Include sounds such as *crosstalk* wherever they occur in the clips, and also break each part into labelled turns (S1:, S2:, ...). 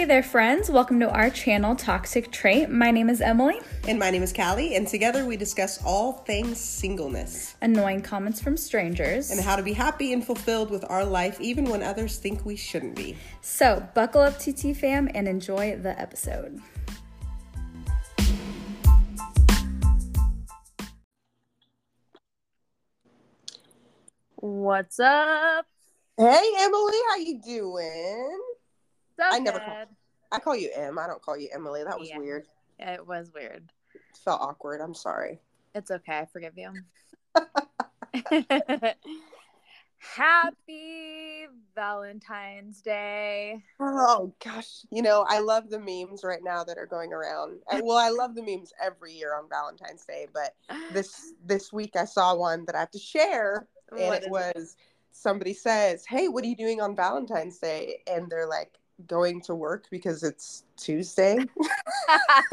S1: Hey there, friends. Welcome to our channel, Toxic Trait. My name is Emily.
S2: And my name is Callie, and together we discuss all things singleness
S1: Annoying comments from strangers.
S2: and how to be happy and fulfilled with our life even when others think we shouldn't be.
S1: So, buckle up, TT fam, and enjoy the episode. What's up?
S2: Hey Emily, how you doing?
S1: What's
S2: I never call- I call you Em. I don't call you Emily. That was
S1: Yeah.
S2: weird.
S1: It was weird.
S2: It felt awkward. I'm sorry.
S1: It's okay. I forgive you. *laughs* Happy Valentine's Day.
S2: Oh gosh, you know I love the memes right now that are going around. Uh, Well, I love the memes every year on Valentine's Day, but this this week I saw one that I have to share, and
S1: What
S2: it was somebody says, "Hey, what are you doing on Valentine's Day?" And they're like, "Going to work because it's Tuesday." *laughs*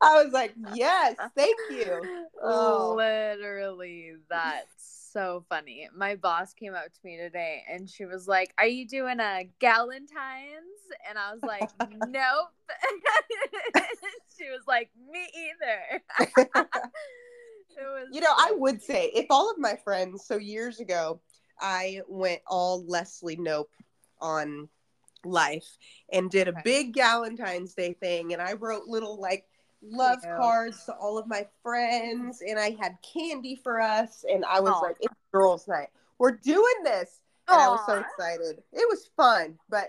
S2: I was like, "Yes, thank you." Oh.
S1: Literally, that's so funny. My boss came up to me today and she was like, Are you doing a Galentine's? And I was like, *laughs* Nope. *laughs* she was like, Me either. it was
S2: You know, I would say if all of my friends, so years ago, I went all Leslie Knope on life and did a big Valentine's Day thing. And I wrote little like love
S1: Cute.
S2: cards to all of my friends. And I had candy for us. And I was
S1: Aw.
S2: like, it's girls' night. We're doing this. And I was so excited. It was fun. But,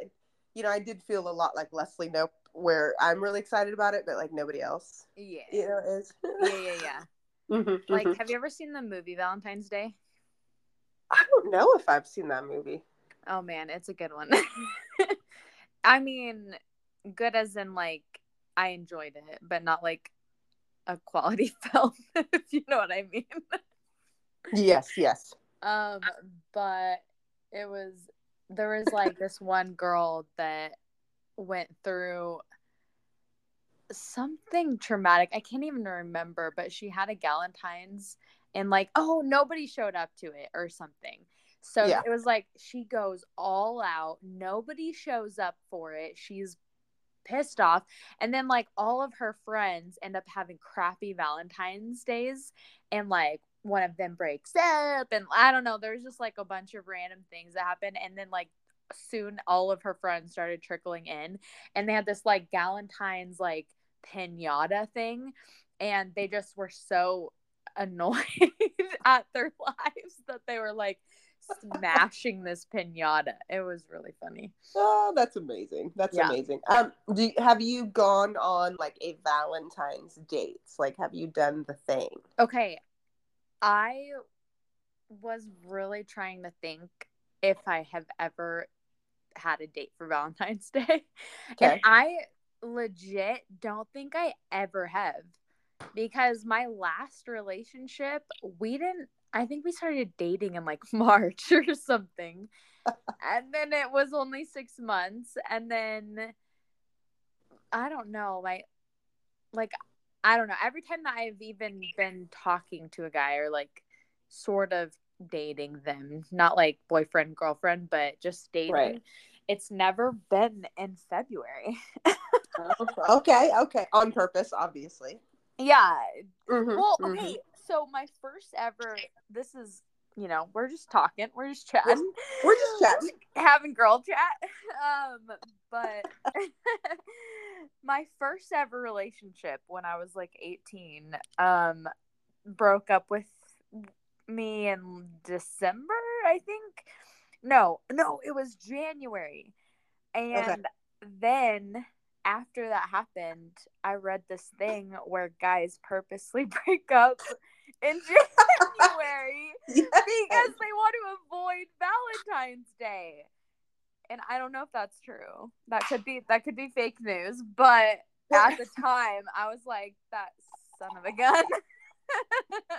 S2: you know, I did feel a lot like Leslie Knope, where I'm really excited about it, but like nobody else,
S1: Yeah.
S2: you know, is.
S1: Yeah, yeah, yeah. *laughs*
S2: Mhm,
S1: Like,
S2: mhm.
S1: have you ever seen the movie Valentine's Day?
S2: I don't know if I've seen that movie.
S1: Oh man, it's a good one. *laughs* I mean, good as in like I enjoyed it, but not like a quality *laughs* film, if you know what I mean.
S2: Yes, yes.
S1: Um, but it was there was like this one girl that went through something traumatic. I can't even remember, but she had a Galentine's and like, oh, nobody showed up to it or something. So
S2: Yeah.
S1: it was like she goes all out. Nobody shows up for it. She's pissed off. And then like all of her friends end up having crappy Valentine's days and like one of them breaks up and I don't know, there's just like a bunch of random things that happen and then like soon all of her friends started trickling in and they had this like Galentine's like pinata thing and they just were so *laughs* annoyed *laughs* at their *laughs* lives that they were like smashing this pinata. It was really funny.
S2: Oh, that's amazing. That's
S1: Yeah.
S2: amazing. Um, do you, have you gone on like a Valentine's date? Like, have you done the thing?
S1: Okay. I was really trying to think if I have ever had a date for Valentine's *laughs* Day.
S2: Okay.
S1: And I legit don't think I ever have because my last relationship, we didn't, I think we started dating in like *laughs* March or something. and then it was only six months. And then I don't know, like, like, I don't know. Every time that I've even been talking to a guy or like sort of dating them, not like boyfriend, girlfriend, but just dating,
S2: Right.
S1: it's never been in February.
S2: okay, okay. On purpose, obviously. *laughs*
S1: yeah.
S2: Mhm,
S1: Well,
S2: mhm.
S1: okay. So my first ever, this is, you know, we're just talking, we're just chatting,
S2: We're just chatting. *laughs*
S1: having girl chat. *laughs* Um, but *laughs* my first ever relationship when I was like 18, um, broke up with me in December, I think. No, no, it was January. And then after that happened, I read this thing where guys purposely break up in *laughs* January *laughs*
S2: Yes.
S1: because they want to avoid Valentine's Day. And I don't know if that's true. That could be that could be fake news, but *laughs* at the time I was like that son of a gun.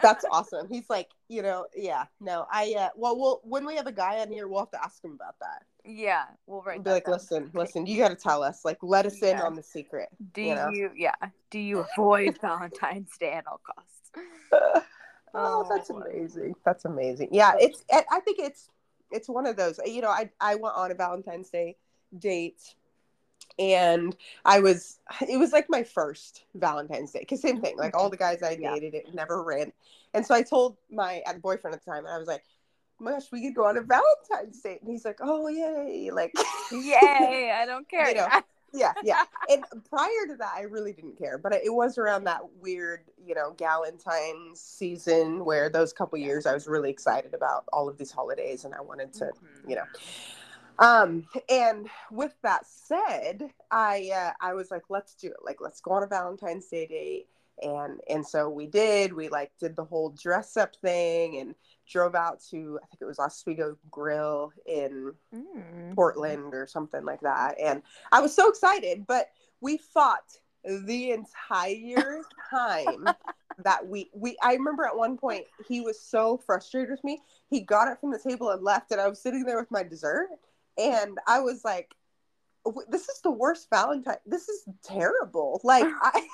S2: That's awesome. He's like, you know, yeah. No, I. uh Well, we'll when we have a guy on here, we'll have to ask him about that.
S1: yeah, we'll write
S2: Be like,
S1: down.
S2: listen, listen. You got to tell us. Like, let us in on the secret.
S1: Do
S2: you know?
S1: you yeah, do you avoid Valentine's Day at all costs? *laughs*
S2: oh,
S1: Oh,
S2: that's amazing. That's amazing. Yeah, it's. I think it's. It's one of those. You know, I I went on a Valentine's Day date and I was it was like my first Valentine's Day because same thing like all the guys I *laughs*
S1: Yeah.
S2: dated it never ran and so I told my boyfriend at the time and I was like oh my gosh we could go on a Valentine's date and he's like oh yay like *laughs*
S1: Yay! I don't care.
S2: You know, yeah yeah. *laughs* And prior to that I really didn't care but it was around that weird you know Galentine's season where those couple years I was really excited about all of these holidays and I wanted to
S1: Mhm.
S2: you know. Um and with that said i uh, i was like let's do it. Like let's go on a valentine's day date. And and so we did. We like did the whole dress up thing and drove out to i think it was oswego grill in
S1: Mm.
S2: portland or something like that and i was so excited but we fought the entire *laughs* time that we we i remember at one point he was so frustrated with me he got it from the table and left and i was sitting there with my dessert and i was like this is the worst valentine this is terrible like *laughs* i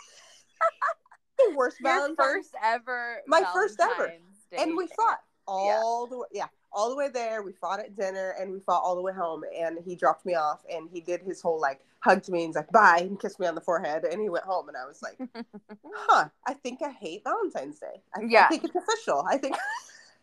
S2: *laughs* the worst
S1: Your
S2: valentine
S1: first ever.
S2: My first ever.
S1: Valentine's
S2: and we fought all the way yeah all the way there we fought at dinner and we fought all the way home and he dropped me off and he did his whole like hugged me and he's like bye and kissed me on the forehead and he went home and i was like *laughs* huh i think i hate valentine's day. I, I think it's official. I think *laughs*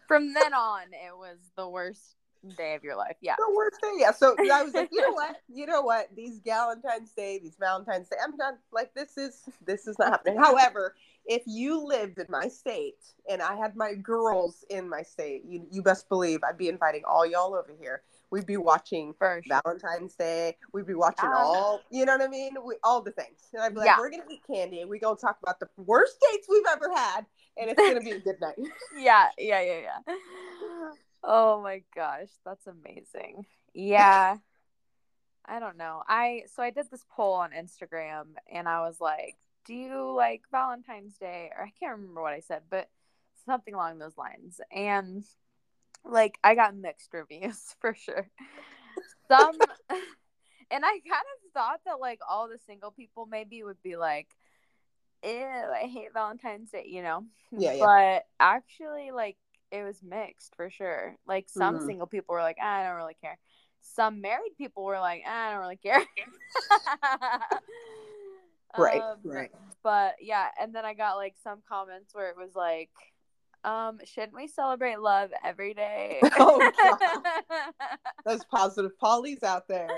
S1: From then on, it was the worst day of your life. Yeah.
S2: the worst thing yeah so i was like you know what you know what these valentine's day these valentine's day i'm not like this is this is not happening however if you lived in my state and i had my girls in my state you, you best believe i'd be inviting all y'all over here we'd be watching
S1: sure.
S2: valentine's day we'd be watching
S1: Um,
S2: all you know what i mean we, all the things and i'd be like
S1: Yeah.
S2: we're gonna eat candy and we're gonna talk about the worst dates we've ever had and it's gonna be a good night *laughs*
S1: Yeah. Yeah. Yeah. Yeah. *laughs* Oh my gosh, that's amazing. Yeah. I don't know. I so I did this poll on Instagram and I was like, "Do you like Valentine's Day?" or I can't remember what I said, but something along those lines. And like I got mixed *laughs* reviews for sure. Some *laughs* and I kind of thought that like all the single people maybe would be like, "Ew, I hate Valentine's Day," you know.
S2: Yeah, yeah.
S1: But actually like it was mixed for sure. Like some
S2: Mhm.
S1: single people were like, "I don't really care." Some married people were like, "I don't really care." *laughs*
S2: right
S1: Um,
S2: right
S1: but yeah, and then I got like some comments where it was like, um, shouldn't we celebrate love every day? *laughs*
S2: Oh, *laughs* those positive pollies out there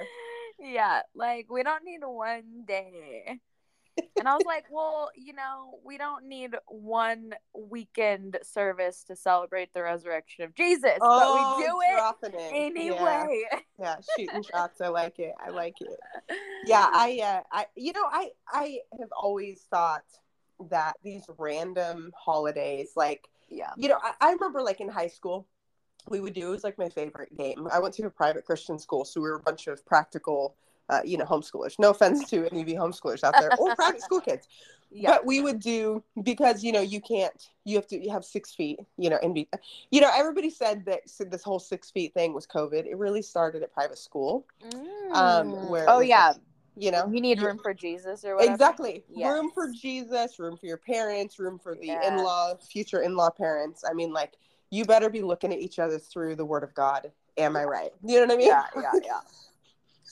S1: yeah, like we don't need one day. And I was like, well, you know, we don't need one weekend service to celebrate the resurrection of Jesus,
S2: oh,
S1: but we do it
S2: it.
S1: Anyway.
S2: yeah, yeah shooting shots. I like it. I like it. *laughs* Yeah i uh i you know i i have always thought that these random holidays like
S1: yeah.
S2: you know I, I remember like in high school we would do it was like my favorite game. I went to a private christian school so we were a bunch of practical uh, you know homeschoolers no offense to any of you homeschoolers out there or *laughs* private school kids
S1: Yeah.
S2: but we would do because you know you can't you have to you have six feet you know and be you know everybody said that so this whole six feet thing was covid it really started at private school um,
S1: Mm.
S2: where
S1: oh
S2: was
S1: yeah,
S2: you know
S1: you need room for Jesus or whatever.
S2: exactly
S1: Yes.
S2: room for jesus room for your parents room for the
S1: Yes.
S2: in-law future in-law parents i mean like you better be looking at each other through the word of god am i right you know what i mean
S1: Yeah, yeah, yeah. *laughs*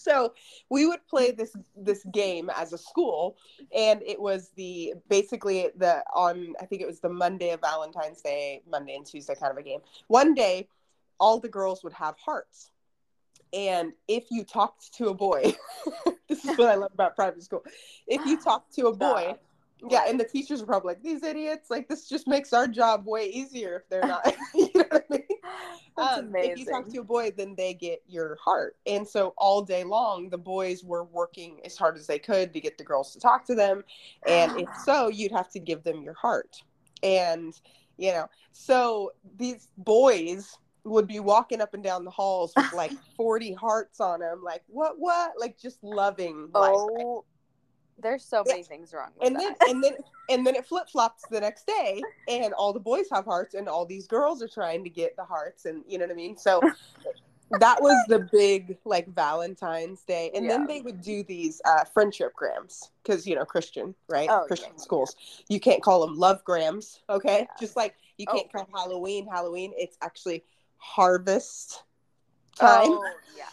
S2: so we would play this this game as a school and it was the basically the on i think it was the monday of valentine's day monday and tuesday kind of a game. One day all the girls would have hearts. And if you talked to a boy *laughs* this is what i love about private school. If you talked to a boy yeah and the teachers were probably like these idiots like this just makes our job way easier if they're not *laughs* you know what i mean
S1: That's
S2: um,
S1: amazing.
S2: if you talk to a boy, then they get your heart. And so all day long, the boys were working as hard as they could to get the girls to talk to them. And if *gasps* so, you'd have to give them your heart. And, you know, so these boys would be walking up and down the halls with like *laughs* 40 hearts on them. Like, what, what? Like, just loving life.
S1: Oh, there's so
S2: Yeah.
S1: many things wrong with
S2: and then and then *laughs* and then it flip flops the next day and all the boys have hearts and all these girls are trying to get the hearts and you know what i mean? So that was the big like valentine's day and then they would do these uh, friendship grams because you know christian right?
S1: Oh,
S2: christian
S1: yeah,
S2: schools. you can't call them love grams okay?
S1: Yeah.
S2: just like you
S1: Oh,
S2: can't call halloween halloween it's actually harvest time.
S1: Oh, yeah.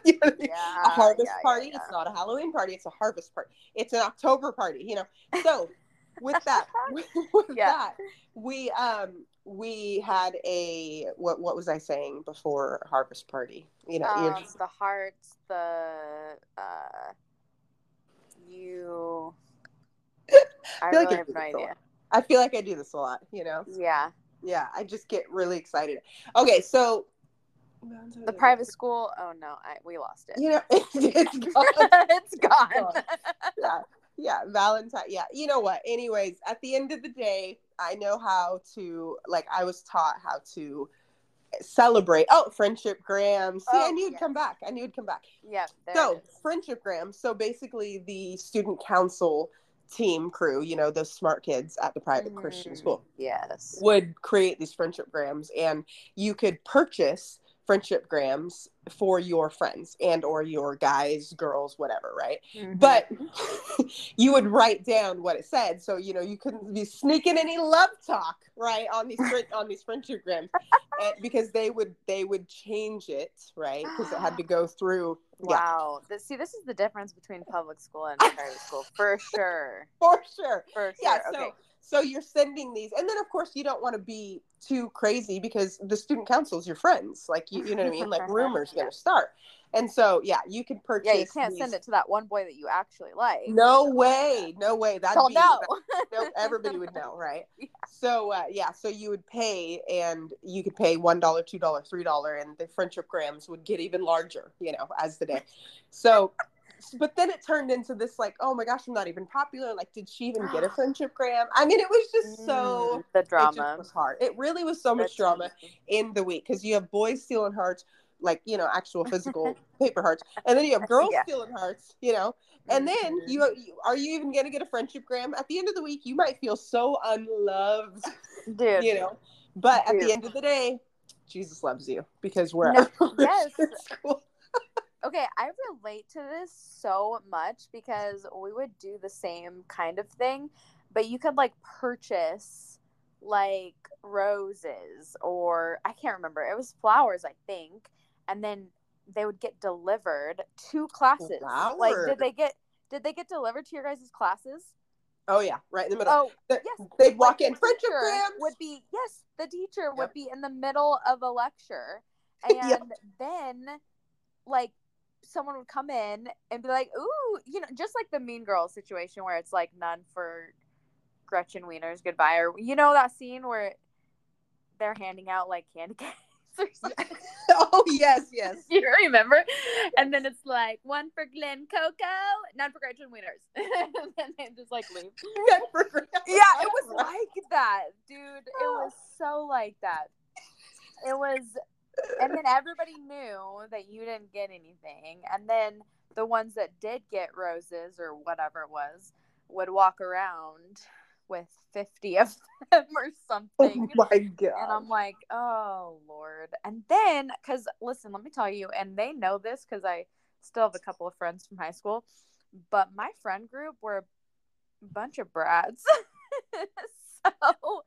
S1: *laughs*
S2: You know I mean?
S1: Yeah,
S2: a harvest
S1: yeah,
S2: party.
S1: yeah.
S2: It's not a Halloween party. It's a harvest party. It's an October party. You know. So with *laughs* that, *laughs* with
S1: Yeah.
S2: that, we um we had a what what was I saying before harvest party? You know,
S1: Um, the hearts, the uh, you. I
S2: like
S1: really
S2: I
S1: have no
S2: this a lot.
S1: idea.
S2: I feel like I do this a lot. You know.
S1: Yeah,
S2: Yeah, I just get really excited. Okay, so
S1: the private school. Oh no, I we lost it.
S2: You know, *laughs* *laughs* it's gone.
S1: it's gone.
S2: Gone. yeah, yeah, Valentine. Yeah, you know what? Anyways, at the end of the day, I know how to. Like, I was taught how to celebrate. Oh, friendship grams. See, I
S1: Oh,
S2: knew you'd
S1: yes.
S2: come back. I knew you'd come back.
S1: yeah. There
S2: so friendship grams. So basically, the student council team crew. You know, those smart kids at the private Christian
S1: Mhm.
S2: school
S1: Yes.
S2: would create these friendship grams and you could purchase friendship grams for your friends and or your guys girls whatever right
S1: Mhm.
S2: but *laughs* you would write down what it said so you know you couldn't be sneaking any love talk right on these on these friendship grams and, because they would they would change it right because it had to *gasps* go through yeah
S1: Wow. This, see, this is the difference between public school and *laughs* private school, for sure.
S2: for sure
S1: For sure.
S2: yeah
S1: okay.
S2: so you're sending these and then of course you don't want to be too crazy because the student council is your friends like you, you know what i mean like *laughs* rumors
S1: Yeah.
S2: gonna start and so yeah you can purchase
S1: Yeah, you can't send it to that one boy that you actually like.
S2: no way no way that'd be
S1: know.
S2: no, everybody would know, right? *laughs*
S1: Yeah.
S2: So uh, yeah, so you would pay, and you could pay one dollar, two dollar, three dollar, and the friendship grams would get even larger, you know, as the day. So, but then it turned into this like, oh my gosh, I'm not even popular. Like, did she even get a *sighs* friendship gram? I mean, it was just so.
S1: Mm, the drama.
S2: just was hard. It really was so much drama in the week because you have boys stealing hearts, like you know, actual physical *laughs* paper hearts, and then you have girls
S1: Yeah.
S2: stealing hearts, you know, and then
S1: Mhm.
S2: you, you are you even going to get a friendship gram at the end of the week? You might feel so unloved,
S1: dude.
S2: you know. But at the end of the day, Jesus loves you because we're
S1: No, *laughs* yes. Okay, I relate to this so much because we would do the same kind of thing, but you could like purchase like roses or I can't remember. It was flowers, I think, and then they would get delivered to classes. Like did they get did they get delivered to your guys' classes?
S2: Oh yeah, right in the middle.
S1: Oh,
S2: The-
S1: yes.
S2: They'd walk
S1: like,
S2: in friendship
S1: would be yes the teacher would be in the middle of a lecture *laughs* and
S2: Yep.
S1: then like someone would come in and be like ooh you know just like the mean girls situation where it's like none for gretchen wiener's goodbye or you know that scene where they're handing out like candy canes *laughs* or something *laughs*
S2: oh yes, yes. *laughs*
S1: you remember and then it's like one for Glen coco none for gretchen wieners and then they just like leave
S2: Good for grams.
S1: yeah, it was like that, dude. It was so like that. It was, and then everybody knew that you didn't get anything, and then the ones that did get roses or whatever it was would walk around with fifty of *laughs* them or something.
S2: Oh
S1: something.
S2: my god.
S1: And I'm like, oh Lord. And then, because listen, let me tell you, and they know this because I still have a couple of friends from high school, but my friend group were a bunch of brats. *laughs* so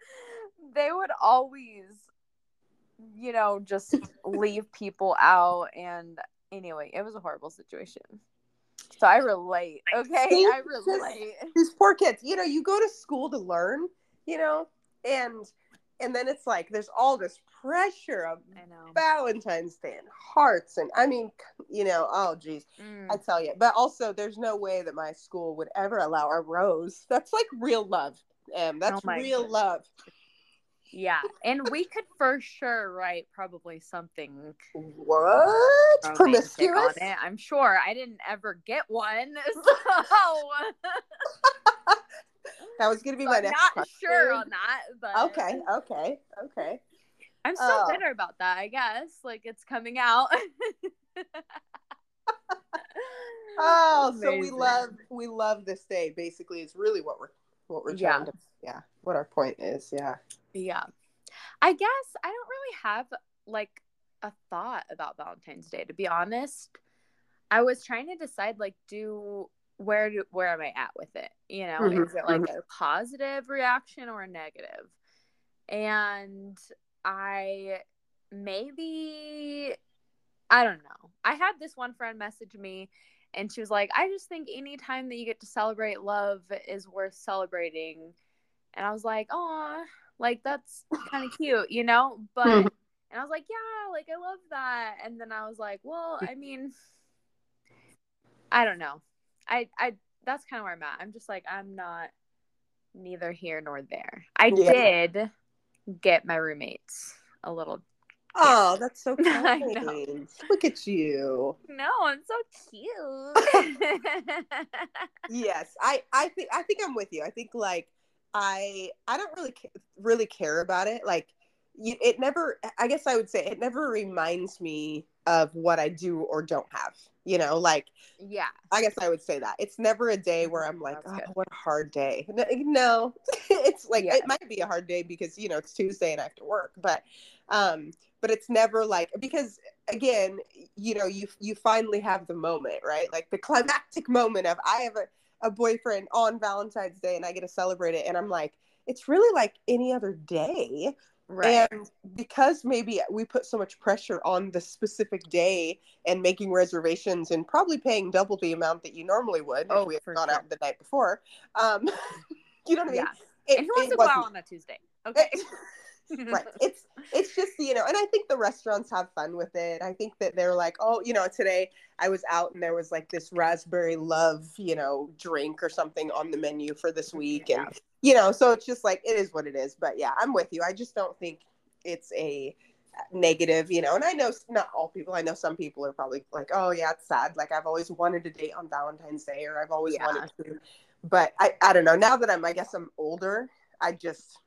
S1: they would always, you know, just leave people out. And anyway, it was a horrible situation. So I relate. Okay.
S2: See,
S1: I relate.
S2: these poor kids you know you go to school to learn you know and and then it's like there's all this pressure of
S1: I know.
S2: valentine's day and hearts and i mean you know oh geez
S1: Mm.
S2: i tell you but also there's no way that my school would ever allow a rose that's like real love um that's
S1: Oh
S2: real
S1: goodness.
S2: love
S1: Yeah, and we could for sure write probably something
S2: what promiscuous
S1: on it. I'm sure I didn't ever get one, *laughs* so *laughs*
S2: that was gonna be my
S1: I'm
S2: next
S1: not
S2: question.
S1: sure on that. But
S2: okay okay okay
S1: I'm still
S2: Oh.
S1: bitter about that. I guess like it's coming out. *laughs*
S2: Oh, so we love we love this day. Basically, is really what we're what we're
S1: Yeah.
S2: to yeah. What our point is, yeah.
S1: Yeah. I guess I don't really have like a thought about Valentine's Day to be honest. I was trying to decide like do where do where am I at with it? You know,
S2: Mhm,
S1: is it like a positive reaction or a negative? And I maybe I don't know. I had this one friend message me and she was like, I just think any time that you get to celebrate love is worth celebrating. And I was like, oh, like that's kind of *laughs* cute, you know? But,
S2: Mhm.
S1: and I was like, yeah, like I love that. And then I was like, well, I mean, I don't know. I, I, that's kind of where I'm at. I'm just like, I'm not neither here nor there. I
S2: Yeah.
S1: did get my roommates a little
S2: Oh, that's so *laughs* kind. Look at you.
S1: No, I'm so cute. *laughs*
S2: Yes, I I think I think I'm with you. I think like I I don't really really care about it. Like you, it never. I guess I would say it never reminds me of what I do or don't have. You know, like
S1: yeah.
S2: I guess I would say that it's never a day where I'm like,
S1: That's
S2: oh,
S1: good.
S2: what a hard day. No, no. *laughs* it's like
S1: Yeah.
S2: it might be a hard day because you know it's Tuesday and I have to work, but um, but it's never like because again, you know, you you finally have the moment, right? Like the climactic moment of I have a, a boyfriend on Valentine's Day and I get to celebrate it, and I'm like, it's really like any other day.
S1: Right.
S2: And because maybe we put so much pressure on the specific day and making reservations and probably paying double the amount that you normally would
S1: Oh,
S2: if we had gone
S1: sure.
S2: out the night before, um, *laughs* you know what I mean?
S1: yeah.
S2: It-
S1: and who wants to go out on a Tuesday? Okay.
S2: Right. *laughs* It's it's just you know, and I think the restaurants have fun with it. I think that they're like, oh, you know, today I was out and there was like this raspberry love, you know, drink or something on the menu for this week, and you know, so it's just like it is what it is. But yeah, I'm with you. I just don't think it's a negative, you know. And I know not all people. I know some people are probably like, oh yeah, it's sad. Like I've always wanted to date on Valentine's Day, or I've always
S1: Yeah.
S2: wanted to. But I, I don't know. Now that I'm, I guess I'm older. I just,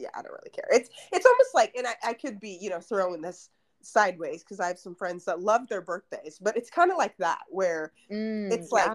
S2: yeah, I don't really care. It's, it's almost like, and I, I could be, you know, throwing this sideways because I have some friends that love their birthdays, but it's kind of like that where
S1: Mm,
S2: it's
S1: yeah.
S2: like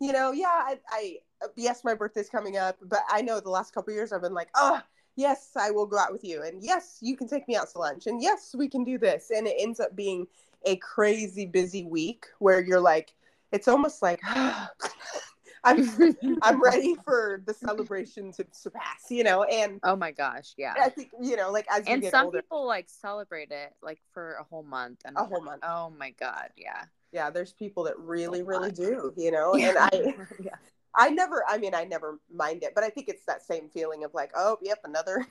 S2: you know yeah I, I yes my birthday's coming up but i know the last couple years i've been like oh yes i will go out with you and yes you can take me out to lunch and yes we can do this and it ends up being a crazy busy week where you're like it's almost like *sighs* i'm *laughs* i'm ready for the celebration to surpass you know and
S1: oh my gosh, yeah.
S2: i think you know like as you
S1: And some
S2: older
S1: people like celebrate it like for a whole month and
S2: A whole month.
S1: Oh my god, yeah.
S2: yeah there's people that really really do you know *laughs*
S1: yeah.
S2: and i *laughs*
S1: yeah.
S2: I never, I mean, I never mind it, but I think it's that same feeling of like, oh, yep, another,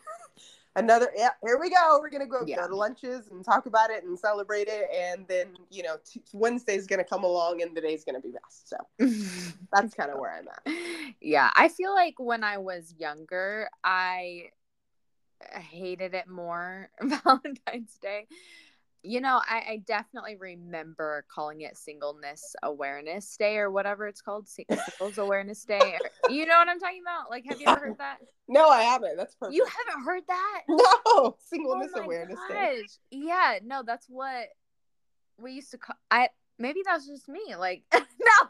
S2: another, yeah, here we go. We're to go,
S1: Yeah.
S2: go to lunches and talk about it and celebrate it. And then, you know, t- Wednesday's to come along and the day's to be best. So *laughs* that's kind of where I'm at.
S1: yeah, I feel like when I was younger, I hated it more *laughs* Valentine's Day. You know, I, I definitely remember calling it Singleness Awareness Day or whatever it's called, Sing- Singles Awareness Day. Or, *laughs* you know what I'm talking about? Like, have you ever heard that?
S2: No, I haven't. That's perfect.
S1: You haven't heard that? *laughs*
S2: no, oh singleness
S1: oh
S2: awareness day.
S1: Yeah, no, that's what we used to call. I maybe that's just me. Like *laughs* now,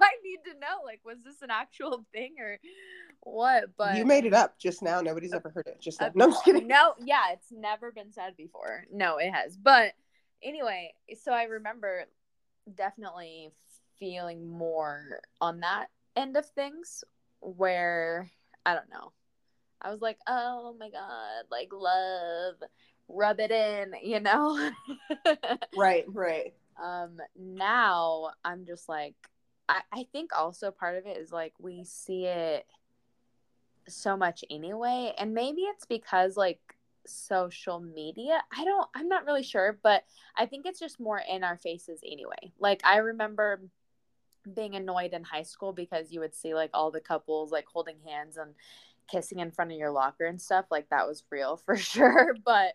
S1: I need to know. Like, was this an actual thing or what? But
S2: you made it up just now. Nobody's ever heard it just now. No, I'm just kidding.
S1: no, yeah, it's never been said before. No, it has. But anyway, so I remember definitely feeling more on that end of things where I don't know. I was like, oh my God, like love, rub it in, *laughs* you know?
S2: Right, right.
S1: um now i'm just like I, I think also part of it is like we see it so much anyway and maybe it's because like social media i don't i'm not really sure but i think it's just more in our faces anyway like i remember being annoyed in high school because you would see like all the couples like holding hands and kissing in front of your locker and stuff like that was real *laughs* for sure but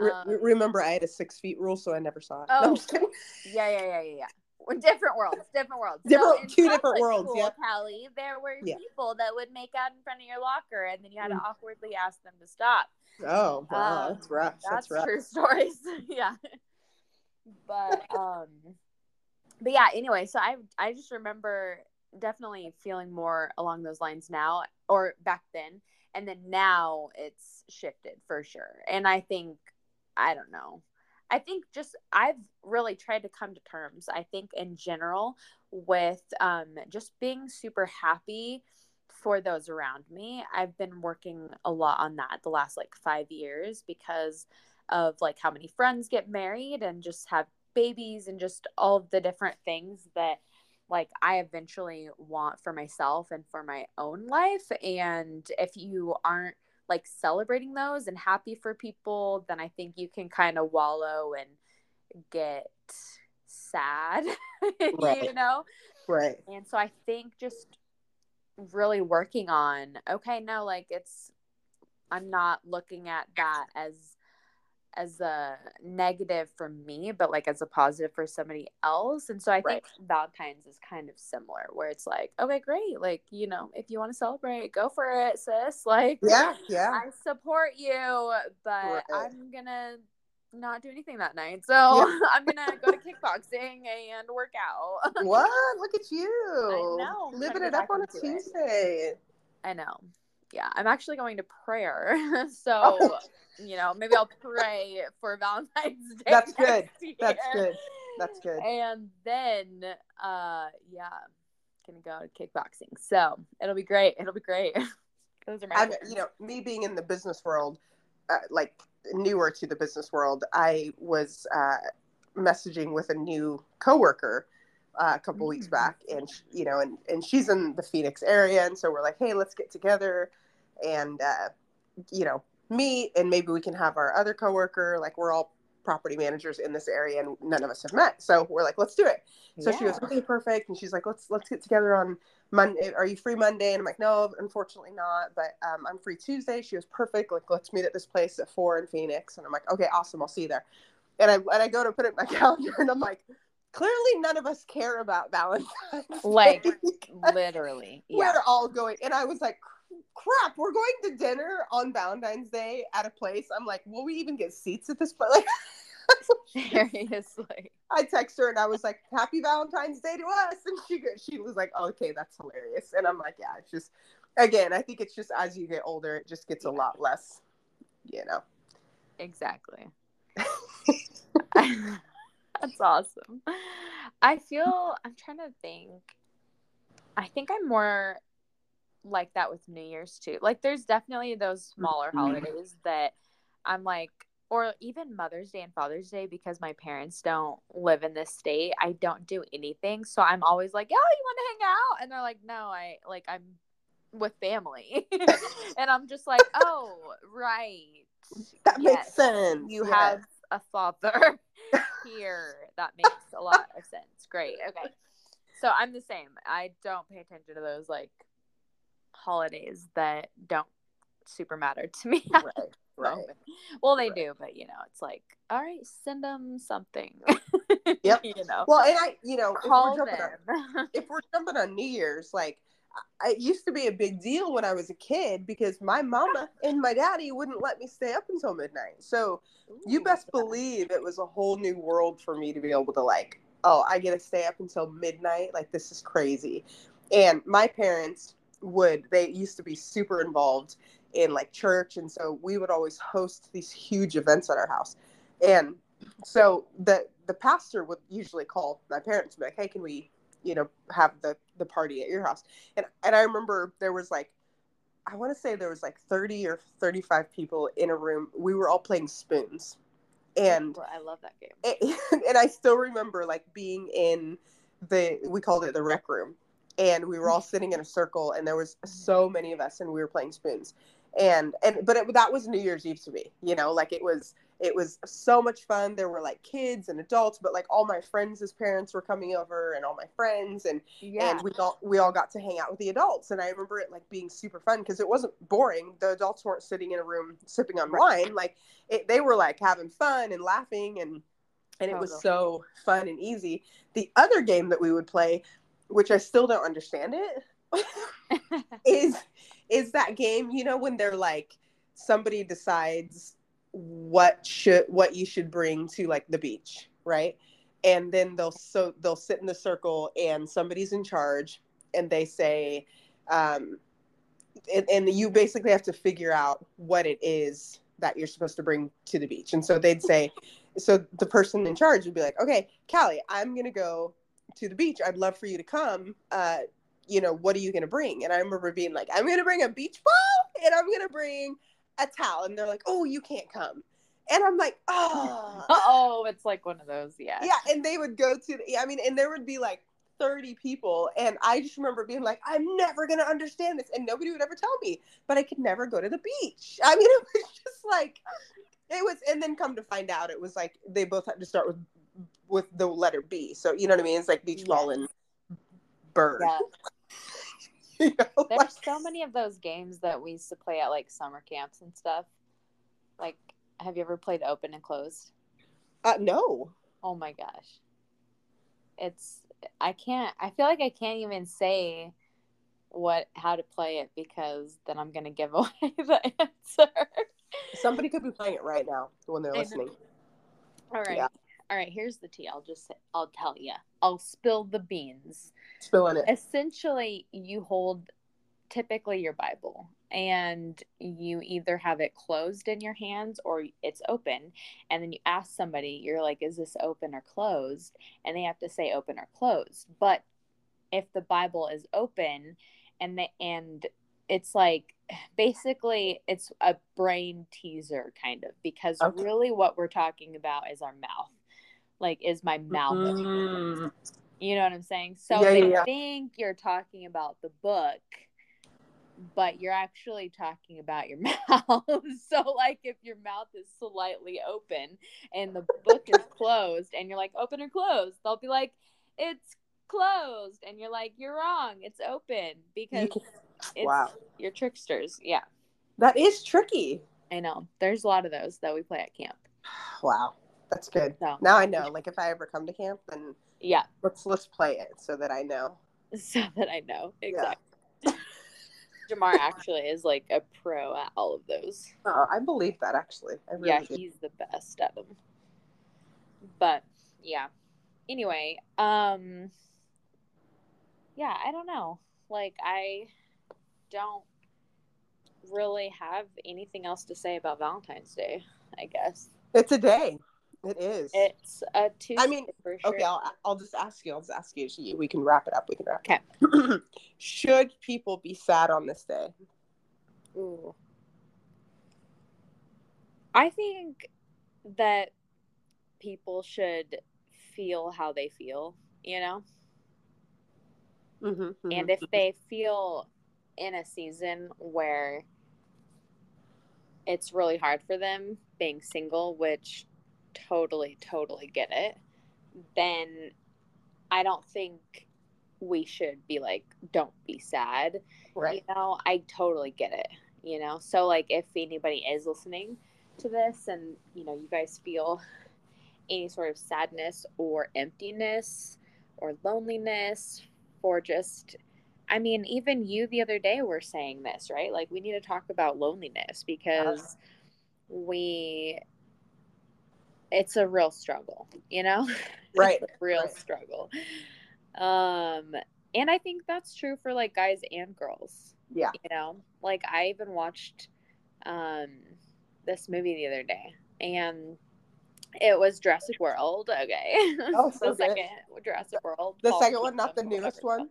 S1: um,
S2: remember, I had a six feet rule, so I never saw it. No,
S1: Oh.
S2: kidding.
S1: Yeah, yeah, yeah, yeah, yeah. Different worlds, different worlds.
S2: Different-
S1: in
S2: two different worlds,
S1: School,
S2: yep.
S1: Callie, there were people that would make out in front of your locker, and then you had
S2: Mm.
S1: to awkwardly ask them to stop.
S2: Oh, wow.
S1: Um,
S2: that's rough.
S1: That's,
S2: That's, rough.
S1: true *laughs* stories. yeah. But *laughs* um, but yeah. Anyway, so I I just remember definitely feeling more along those lines now, or back then, and then now it's shifted for sure. And I think I don't know. I think just I've really tried to come to terms. I think in general with um, just being super happy for those around me. I've been working a lot on that the last like five years because of like how many friends get married and just have babies and just all of the different things that like I eventually want for myself and for my own life. And if you aren't like celebrating those and happy for people, then I think you can kind of wallow and get sad, *laughs* right. you know?
S2: Right.
S1: And so I think just really working on, okay, no, like it's, I'm not looking at that as as a negative for me, but like as a positive for somebody else. And so I right. think Valentine's is kind of similar, where it's like, okay, great, like you know, if you want to celebrate, go for it, sis. *laughs* Like,
S2: yeah, yeah,
S1: I support you, but right. I'm gonna not do anything that night. So yeah. *laughs* I'm gonna *laughs* go to kickboxing and work out.
S2: what? Look at you!
S1: I know,
S2: living it up on a Tuesday.
S1: It. I know. Yeah, I'm actually going to prayer. *laughs* so. Oh you know, maybe I'll pray for *laughs* Valentine's Day.
S2: That's good. Year. That's good. That's good.
S1: And then, uh, yeah, gonna go to kickboxing. So it'll be great. It'll be great. *laughs* Those are my.
S2: I'm, you know, me being in the business world, uh, like newer to the business world, I was uh, messaging with a new coworker. Uh, a couple mm-hmm. weeks back and you know and and she's in the phoenix area and so we're like hey let's get together and uh, you know meet and maybe we can have our other coworker like we're all property managers in this area and none of us have met so we're like let's do it so yeah. she goes okay perfect and she's like let's let's get together on monday are you free monday and i'm like no unfortunately not but um, i'm free tuesday she was perfect like let's meet at this place at four in phoenix and i'm like okay awesome i'll see you there and i and i go to put it in my *laughs* calendar and i'm like clearly none of us care about valentine's Day.
S1: like *laughs* literally
S2: yeah. we're all going and i was like crap, we're going to dinner on Valentine's Day at a place. I'm like, will we even get seats at this place? *laughs*
S1: Like, *laughs* seriously.
S2: I text her and I was like, Happy Valentine's Day to us. And she she was like, Okay, that's hilarious. And I'm like, Yeah, it's just again, I think it's just as you get older, it just gets a lot less, you know.
S1: Exactly. *laughs* that's awesome. I feel I'm trying to think. I think I'm more like that with New Year's too. Like there's definitely those smaller mm-hmm. holidays that I'm like or even Mother's Day and Father's Day because my parents don't live in this state. I don't do anything. So I'm always like, "Oh, you want to hang out?" And they're like, "No, I like I'm with family." *laughs* and I'm just like, "Oh, right.
S2: That yes, makes sense.
S1: You have a father *laughs* here. That makes a lot of sense. Great. Okay. So I'm the same. I don't pay attention to those like holidays that don't super matter to me. *laughs*
S2: right. Right.
S1: Well, they right. do, but you know, it's like, all right, send them something. *laughs*
S2: yep.
S1: you know.
S2: Well, and I, you know,
S1: Call
S2: if we're, on, *laughs* if we're jumping on New Year's, like, it used to be a big deal when I was a kid because my mama and my daddy wouldn't let me stay up until midnight. So Ooh, you best believe it was a whole new world for me to be able to like, oh, I get to stay up until midnight. Like this is crazy. And my parents would they used to be super involved in like church and so we would always host these huge events at our house and so the the pastor would usually call my parents and be like hey can we you know have the the party at your house. And and i remember there was like i want to say there was like 30 or 35 people in a room. We were all playing spoons. And
S1: i love that game.
S2: and, *laughs* and i still remember like being in the we called it the rec room. And we were all *laughs* sitting in a circle and there was mm-hmm. so many of us and we were playing spoons. And and but it, that was new year's eve to me you know like it was it was so much fun. There were like kids and adults but like all my friends' parents were coming over and all my friends and yeah. and we all we all got to hang out with the adults and i remember it like being super fun because it wasn't boring. The adults weren't sitting in a room sipping on wine. Like it, they were like having fun and laughing and and it oh, was so fun and easy. The other game that we would play which I still don't understand it, *laughs* is is that game, you know, when they're like somebody decides what should what you should bring to like the beach, right? And then they'll so they'll sit in the circle and somebody's in charge and they say, um, and, and you basically have to figure out what it is that you're supposed to bring to the beach. And so they'd say, so the person in charge would be like, okay, Callie, I'm gonna go to the beach. I'd love for you to come. Uh, you know, what are you to bring? And I remember being like, I'm to bring a beach ball and I'm to bring a towel. And they're like, oh, you can't come. and I'm like, *laughs* oh,
S1: oh, it's like one of those, yeah.
S2: yeah. And they would go to, the, I mean, and there would be like 30 people, and I just remember being like, I'm never gonna understand this, and nobody would ever tell me, but I could never go to the beach. I mean, *laughs* it was just like, it was, and then come to find out, it was like they both had to start with with the letter B. So you know what I mean? It's like beach ball and bird.
S1: Yeah. *laughs*
S2: You know,
S1: There's
S2: like-
S1: so many of those games that we used to play at like summer camps and stuff. Like, have you ever played open and closed?
S2: uh, no.
S1: Oh my gosh. It's I can't I feel like I can't even say what how to play it because then I'm gonna give *laughs* away the answer.
S2: Somebody could be playing it right now when they're listening.
S1: All right.
S2: Yeah.
S1: All right, here's the tea. I'll just I'll tell you. I'll spill the beans.
S2: Spilling it.
S1: Essentially, you hold typically your Bible and you either have it closed in your hands or it's open and then you ask somebody you're like is this open or closed and they have to say open or closed but if the bible is open and they and it's like basically it's a brain teaser kind of because
S2: Okay.
S1: really what we're talking about is our mouth like is my mouth
S2: Mm.
S1: you know what I'm saying? So
S2: Yeah,
S1: they
S2: yeah.
S1: think you're talking about the book, but you're actually talking about your *laughs* mouth. so, like, if your mouth is slightly open and the book is closed, and you're like, open or closed, they'll be like, it's closed. And you're like, you're wrong. It's open because it's,
S2: wow.
S1: you're tricksters. Yeah,
S2: That is tricky.
S1: I know. There's a lot of those that we play at camp.
S2: Wow. That's good.
S1: So,
S2: Now I know. Like if I ever come to camp, then
S1: yeah,
S2: let's let's play it so that I know. *laughs*
S1: so that I know.
S2: Yeah.
S1: Exactly. Jamar actually is like a pro at all of those.
S2: Uh, I believe that actually. I really
S1: yeah,
S2: do.
S1: he's the best at them. But yeah. Anyway, um yeah, I don't know. Like I don't really have anything else to say about Valentine's Day, I guess.
S2: It's a day. It is.
S1: It's a Tuesday
S2: mean,
S1: for sure.
S2: okay, I'll I'll just ask you. I'll just ask you. We can wrap it up. We can wrap.
S1: Okay. *clears throat*
S2: Should people be sad on this day?
S1: Ooh. I think that people should feel how they feel, you know?
S2: Mm-hmm,
S1: And if they feel in a season where it's really hard for them being single, which totally, totally get it, then I don't think we should be like, don't be sad.
S2: right,
S1: You know, I totally get it. You know, so like if anybody is listening to this and, you know, you guys feel any sort of sadness or emptiness or loneliness for just, I mean, even you the other day were saying this, right? Like we need to talk about loneliness because we, it's a real struggle, you know? *laughs*
S2: right,
S1: real
S2: right.
S1: struggle. Um, and I think that's true for like guys and girls
S2: yeah.
S1: you know like i even watched um this movie the other day and it was jurassic world okay
S2: Oh, *laughs* so
S1: the
S2: good.
S1: second jurassic world
S2: The
S1: Fall
S2: second one, not the newest one.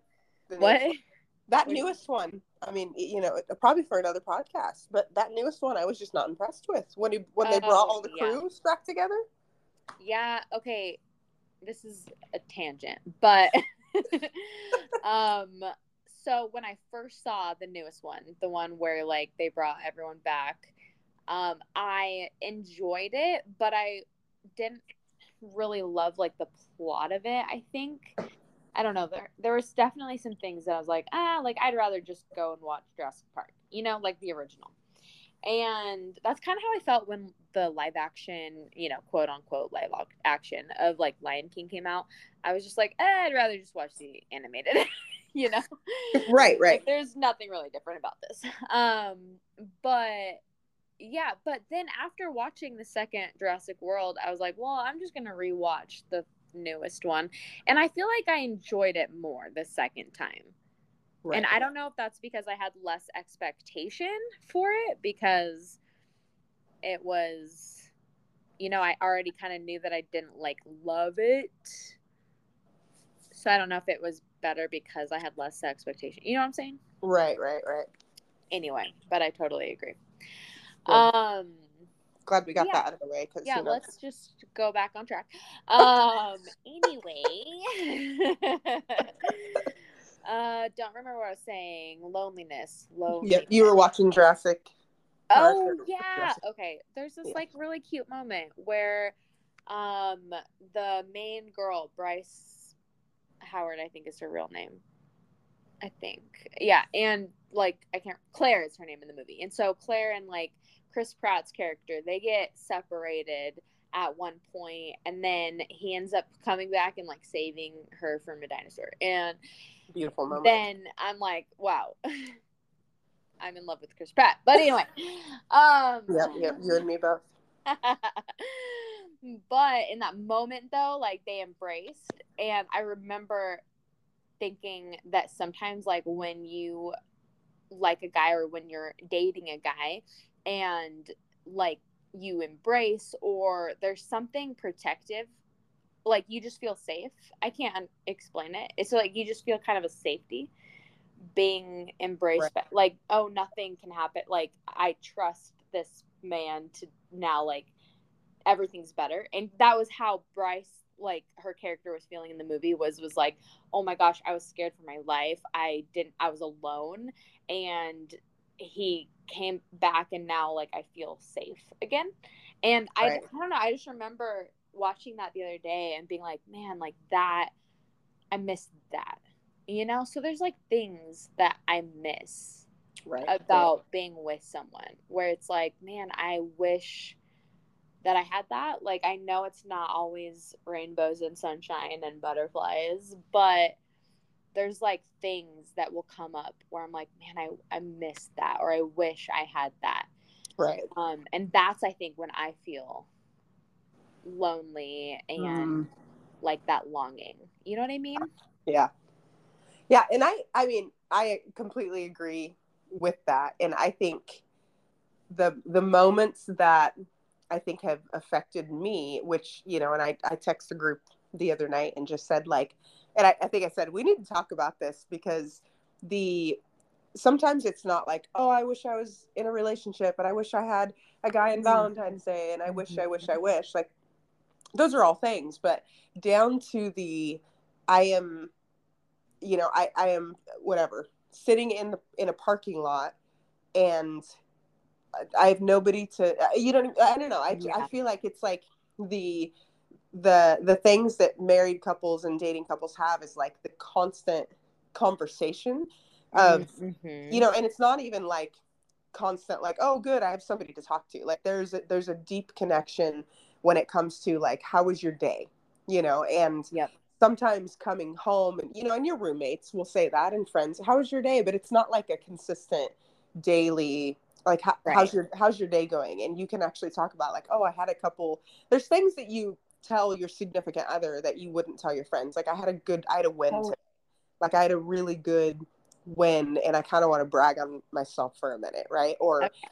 S2: The
S1: called. what
S2: newest- That newest one. I mean, you know, probably for another podcast, but that newest one, I was just not impressed with when he when they brought
S1: Oh,
S2: all the
S1: yeah.
S2: crews back together.
S1: yeah okay this is a tangent but *laughs* um so when i first saw the newest one the one where like they brought everyone back um i enjoyed it but i didn't really love like the plot of it i think i don't know there there was definitely some things that i was like ah like i'd rather just go and watch jurassic park you know like the original. And that's kind of how i felt when the live action you know quote unquote live action of like lion king came out. I was just like eh, i'd rather just watch the animated *laughs* you know? *laughs*
S2: Right, right.
S1: like there's nothing really different about this. Um but yeah but then after watching the second jurassic world i was like well i'm just gonna rewatch the newest one and i feel like i enjoyed it more the second time
S2: right.
S1: and I don't know if that's because I had less expectation for it because it was, you know, I already kind of knew that I didn't like love it. So I don't know if it was better because I had less expectation. You know what I'm saying?
S2: Right, right, right.
S1: Anyway, but I totally agree.
S2: Good.
S1: Um,
S2: glad we got
S1: Yeah.
S2: that out of the way because
S1: yeah
S2: you know,
S1: let's just go back on track. Um *laughs* anyway. *laughs* Uh don't remember what i was saying. Loneliness. Loneliness
S2: yeah, you were watching Jurassic.
S1: oh yeah.
S2: Jurassic-
S1: okay there's this
S2: Yeah.
S1: like really cute moment where um the main girl bryce howard i think is her real name. I think. Yeah and like i can't claire is her name in the movie. And so claire and like chris pratt's character they get separated at one point and then he ends up coming back and like saving her from a dinosaur and
S2: Beautiful moment.
S1: then I'm like, wow, *laughs* I'm in love with Chris Pratt. But anyway, um,
S2: yep, yep. You and me both. *laughs*
S1: but in that moment though, like they embraced, and I remember thinking that sometimes, like when you like a guy or when you're dating a guy, and like you embrace or there's something protective like you just feel safe. I can't explain it. It's like you just feel kind of a safety being embraced.
S2: Right.
S1: But like, oh, nothing can happen. Like I trust this man to now like everything's better. And that was how Bryce like her character was feeling in the movie was was like, oh my gosh, I was scared for my life. I didn't. I was alone, and he came back, and now like I feel safe again. And I,
S2: Right.
S1: I don't know. I just remember watching that the other day and being like, man, like that, I missed that. You know, so there's like things that I miss
S2: Right.
S1: about being with someone where it's like, man, I wish that I had that. Like, I know it's not always rainbows and sunshine and butterflies, but there's like things that will come up where I'm like, man, I, I missed that or I wish I had that.
S2: Right.
S1: Um, and that's, I think, when I feel lonely and
S2: Mm.
S1: like that longing. You know what I mean?
S2: Yeah. Yeah, and I I mean, I completely agree with that. And I think the the moments that I think have affected me, which, you know, and I, I text the group the other night and just said like and I, I think I said we need to talk about this because the sometimes it's not like, oh, I wish I was in a relationship and I wish I had a guy in
S1: Mhm.
S2: Valentine's Day and I wish, I wish, I wish. Like those are all things, but down to the I am you know, I, I am whatever sitting in the in a parking lot and I- I have nobody to you don't I don't know I,
S1: Yeah.
S2: I feel like it's like the the the things that married couples and dating couples have is like the constant conversation of
S1: Mhm.
S2: you know and it's not even like constant like oh good i have somebody to talk to like there's a, there's a deep connection when it comes to like how was your day you know and
S1: Yep.
S2: sometimes coming home and you know and your roommates will say that and friends how was your day but it's not like a consistent daily like how,
S1: Right.
S2: how's your how's your day going and you can actually talk about like oh i had a couple there's things that you tell your significant other that you wouldn't tell your friends. Like i had a good i had a win
S1: Oh.
S2: today like i had a really good win and i kind of want to brag on myself for a minute right? Or
S1: Okay.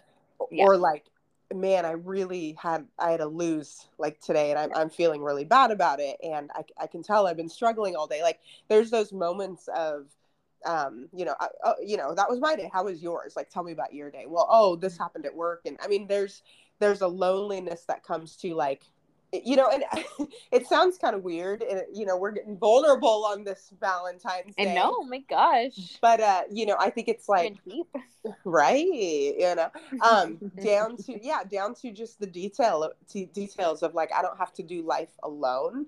S1: Yeah.
S2: or like man i really had i had a lose like today and i'm, I'm feeling really bad about it and I, I can tell i've been struggling all day. Like there's those moments of um you know I, oh, you know that was my day. How was yours? Like tell me about your day. Well oh this happened at work and i mean there's there's a loneliness that comes to like you know and *laughs* it sounds kind of weird and you know we're getting vulnerable on this valentine's day
S1: And no, oh my gosh.
S2: but uh you know i think it's like
S1: deep. *laughs*
S2: right you know um down to *laughs* yeah down to just the detail to details of like i don't have to do life alone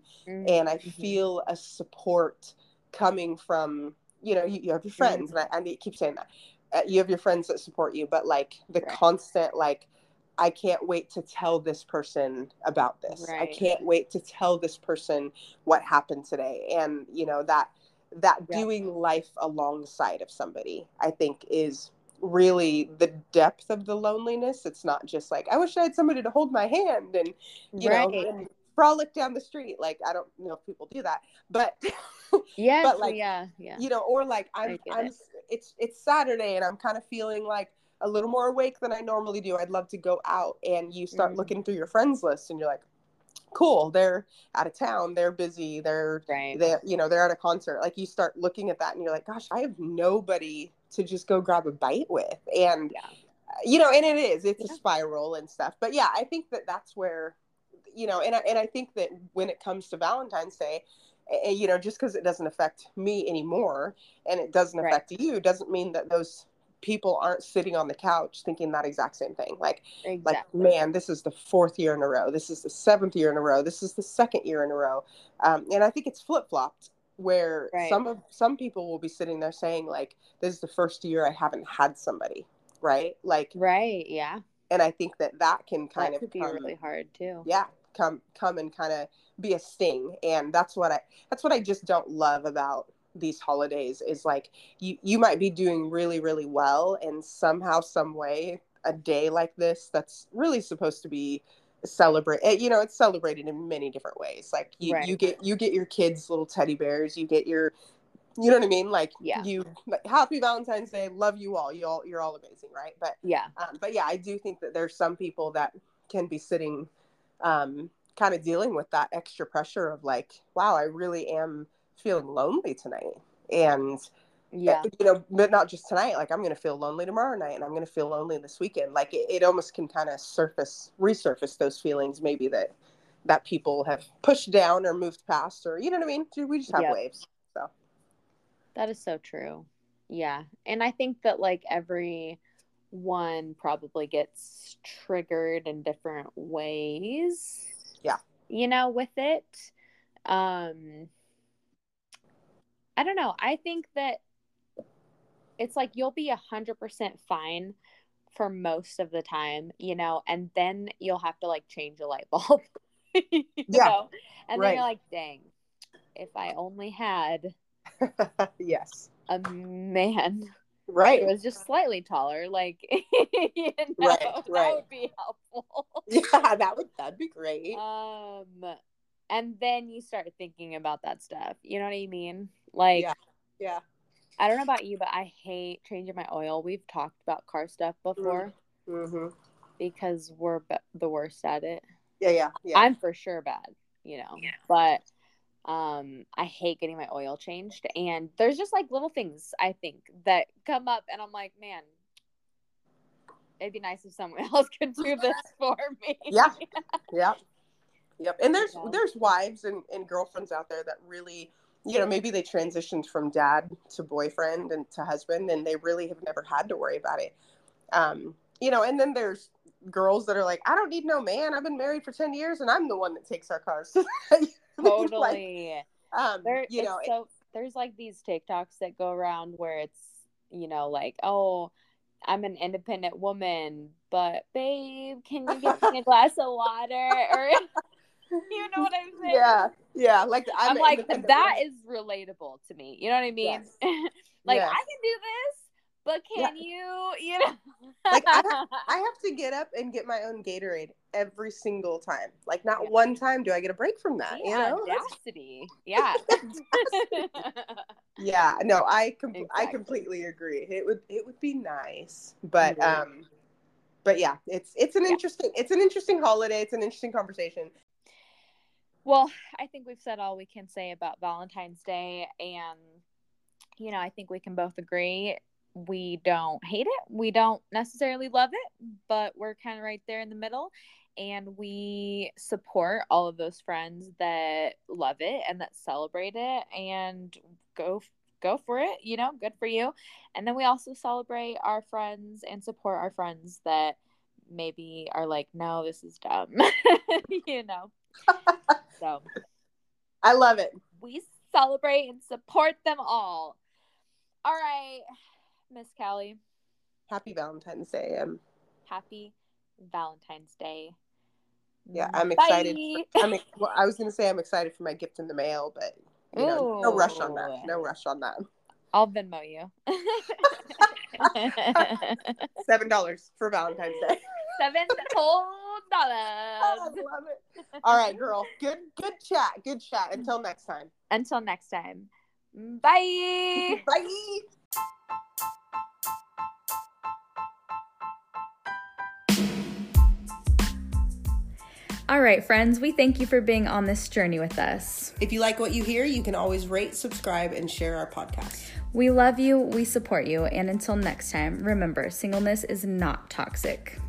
S2: and i
S1: Mhm.
S2: feel a support coming from you know you, you have your friends and I, I keep saying that uh, you have your friends that support you but like the
S1: Right.
S2: constant like i can't wait to tell this person about this i can't wait to tell this person what happened today and you know that that
S1: Yeah.
S2: doing life alongside of somebody i think is really the depth of the loneliness it's not just like i wish i had somebody to hold my hand and you know and frolic down the street like i don't know if people do that but *laughs*
S1: yeah,
S2: but, like,
S1: yeah, yeah.
S2: you know or like i'm i'm
S1: it.
S2: it's it's saturday and i'm kind of feeling like a little more awake than i normally do i'd love to go out and you start
S1: Mhm.
S2: looking through your friends list and you're like cool they're out of town they're busy they're
S1: right.
S2: they you know they're at a concert like you start looking at that and you're like gosh i have nobody to just go grab a bite with and
S1: Yeah.
S2: you know, and it is, it's
S1: Yeah.
S2: a spiral and stuff. But yeah, I think that that's where, you know, and I, and I think that when it comes to Valentine's Day, you know, just because it doesn't affect me anymore and it doesn't
S1: Right.
S2: affect you doesn't mean that those people aren't sitting on the couch thinking that exact same thing. Like, like man this is the fourth year in a row this is the seventh year in a row this is the second year in a row um, and i think it's flip-flopped where
S1: Right.
S2: some of some people will be sitting there saying like this is the first year i haven't had somebody right like
S1: Right. Yeah.
S2: and i think that that can kind
S1: that
S2: of
S1: be
S2: come,
S1: really hard too.
S2: yeah come come and kind of be a sting and that's what i that's what i just don't love about these holidays is like you you might be doing really really well and somehow some way a day like this that's really supposed to be celebrate eh, you know it's celebrated in many different ways like you,
S1: Right.
S2: you get you get your kids little teddy bears you get your you know what i mean like
S1: Yeah.
S2: you like, happy valentine's day love you all you all you're all amazing right but
S1: Yeah.
S2: um, but yeah, I do think that there's some people that can be sitting, um, kind of dealing with that extra pressure of like, wow, I really am feeling lonely tonight. And,
S1: Yeah.
S2: you know, but not just tonight, like I'm going to feel lonely tomorrow night and I'm going to feel lonely this weekend. Like it, it almost can kind of surface, resurface those feelings maybe that, that people have pushed down or moved past or, you know what I mean? We just have
S1: Yep.
S2: waves. So,
S1: That is so true. Yeah. And I think that like every one probably gets triggered in different ways.
S2: Yeah.
S1: You know, with it. Um I don't know. I think that it's like you'll be a hundred percent fine for most of the time, you know, and then you'll have to like change a light *laughs* bulb. you
S2: Yeah.
S1: know? And then you're like, dang, if I only had *laughs*
S2: yes.
S1: a man
S2: Right.
S1: who was just slightly taller, like *laughs* you know,
S2: Right,
S1: that
S2: right.
S1: would be helpful.
S2: Yeah, that would, that'd be great.
S1: um and then you start thinking about that stuff. You know what I mean? Like
S2: Yeah. yeah.
S1: I don't know about you, but I hate changing my oil. We've talked about car stuff before
S2: hmm
S1: because we're be- the worst at it.
S2: Yeah. Yeah. Yeah.
S1: I'm for sure bad, you know. But um I hate getting my oil changed and there's just like little things I think that come up and I'm like, man, it'd be nice if someone *laughs* else could do this *laughs* for me.
S2: Yeah. *laughs* Yep. Yep. And there's
S1: Yeah.
S2: there's wives and, and girlfriends out there that really, you know, maybe they transitioned from dad to boyfriend and to husband and they really have never had to worry about it. Um, you know, and then there's girls that are like, I don't need no man. I've been married for 10 years and I'm the one that takes our cars. *laughs* Like,
S1: Totally.
S2: um,
S1: there
S2: you know,
S1: so there's like these TikToks that go around where it's, you know, like, oh, I'm an independent woman, but babe, can you get me a glass of water? *laughs* Or *laughs* you know what I'm saying?
S2: yeah. Yeah. Like
S1: I'm,
S2: an
S1: like that is relatable to me. You know what I mean?
S2: Yes. *laughs*
S1: like
S2: Yes.
S1: I can do this, but can you? You know?
S2: Like, I *laughs* I have to get up and get my own Gatorade every single time. Like not
S1: Yeah.
S2: one time do I get a break from that. you
S1: yeah,
S2: know?
S1: Audacity. Yeah.
S2: yeah. No, I com- I completely agree. It would it would be nice, but
S1: Mhm.
S2: um, but yeah, it's it's an
S1: Yeah.
S2: interesting it's an interesting holiday. It's an interesting conversation.
S1: Well, I think we've said all we can say about Valentine's Day, and you know, I think we can both agree we don't hate it, we don't necessarily love it, but we're kind of right there in the middle. And we support all of those friends that love it and that celebrate it and go go for it, you know, good for you. And then we also celebrate our friends and support our friends that maybe are like, no, this is dumb, *laughs* you know. *laughs* So
S2: I love it.
S1: we celebrate and support them all. All right, Miss Callie,
S2: Happy Valentine's Day. Um,
S1: happy Valentine's Day.
S2: Yeah, I'm excited.
S1: Bye.
S2: I'm well, I was gonna say I'm excited for my gift in the mail, but you know, no rush on that. No rush on that.
S1: I'll Venmo you. *laughs*
S2: Seven dollars for Valentine's Day. *laughs*
S1: Seven whole dollars. *laughs*
S2: love it. All right, girl. Good good chat. Good chat. Until next time.
S1: Until next time. Bye. *laughs*
S2: Bye.
S3: All All right, friends, we thank you for being on this journey with us.
S2: If you like what you hear, you can always rate, subscribe, and share our podcast.
S3: We love you, we support you, and until next time, remember singleness is not toxic.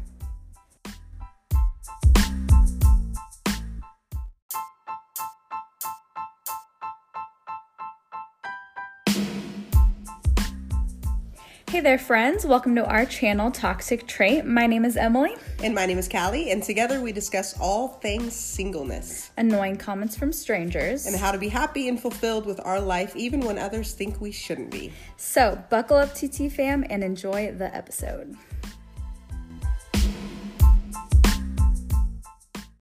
S3: Hey there, friends. Welcome to our channel, Toxic Trait. My name is Emily.
S2: And my name is Callie, and together we discuss all things singleness
S3: Annoying comments from strangers.
S2: and how to be happy and fulfilled with our life even when others think we shouldn't be.
S3: So, buckle up, TT fam, and enjoy the episode.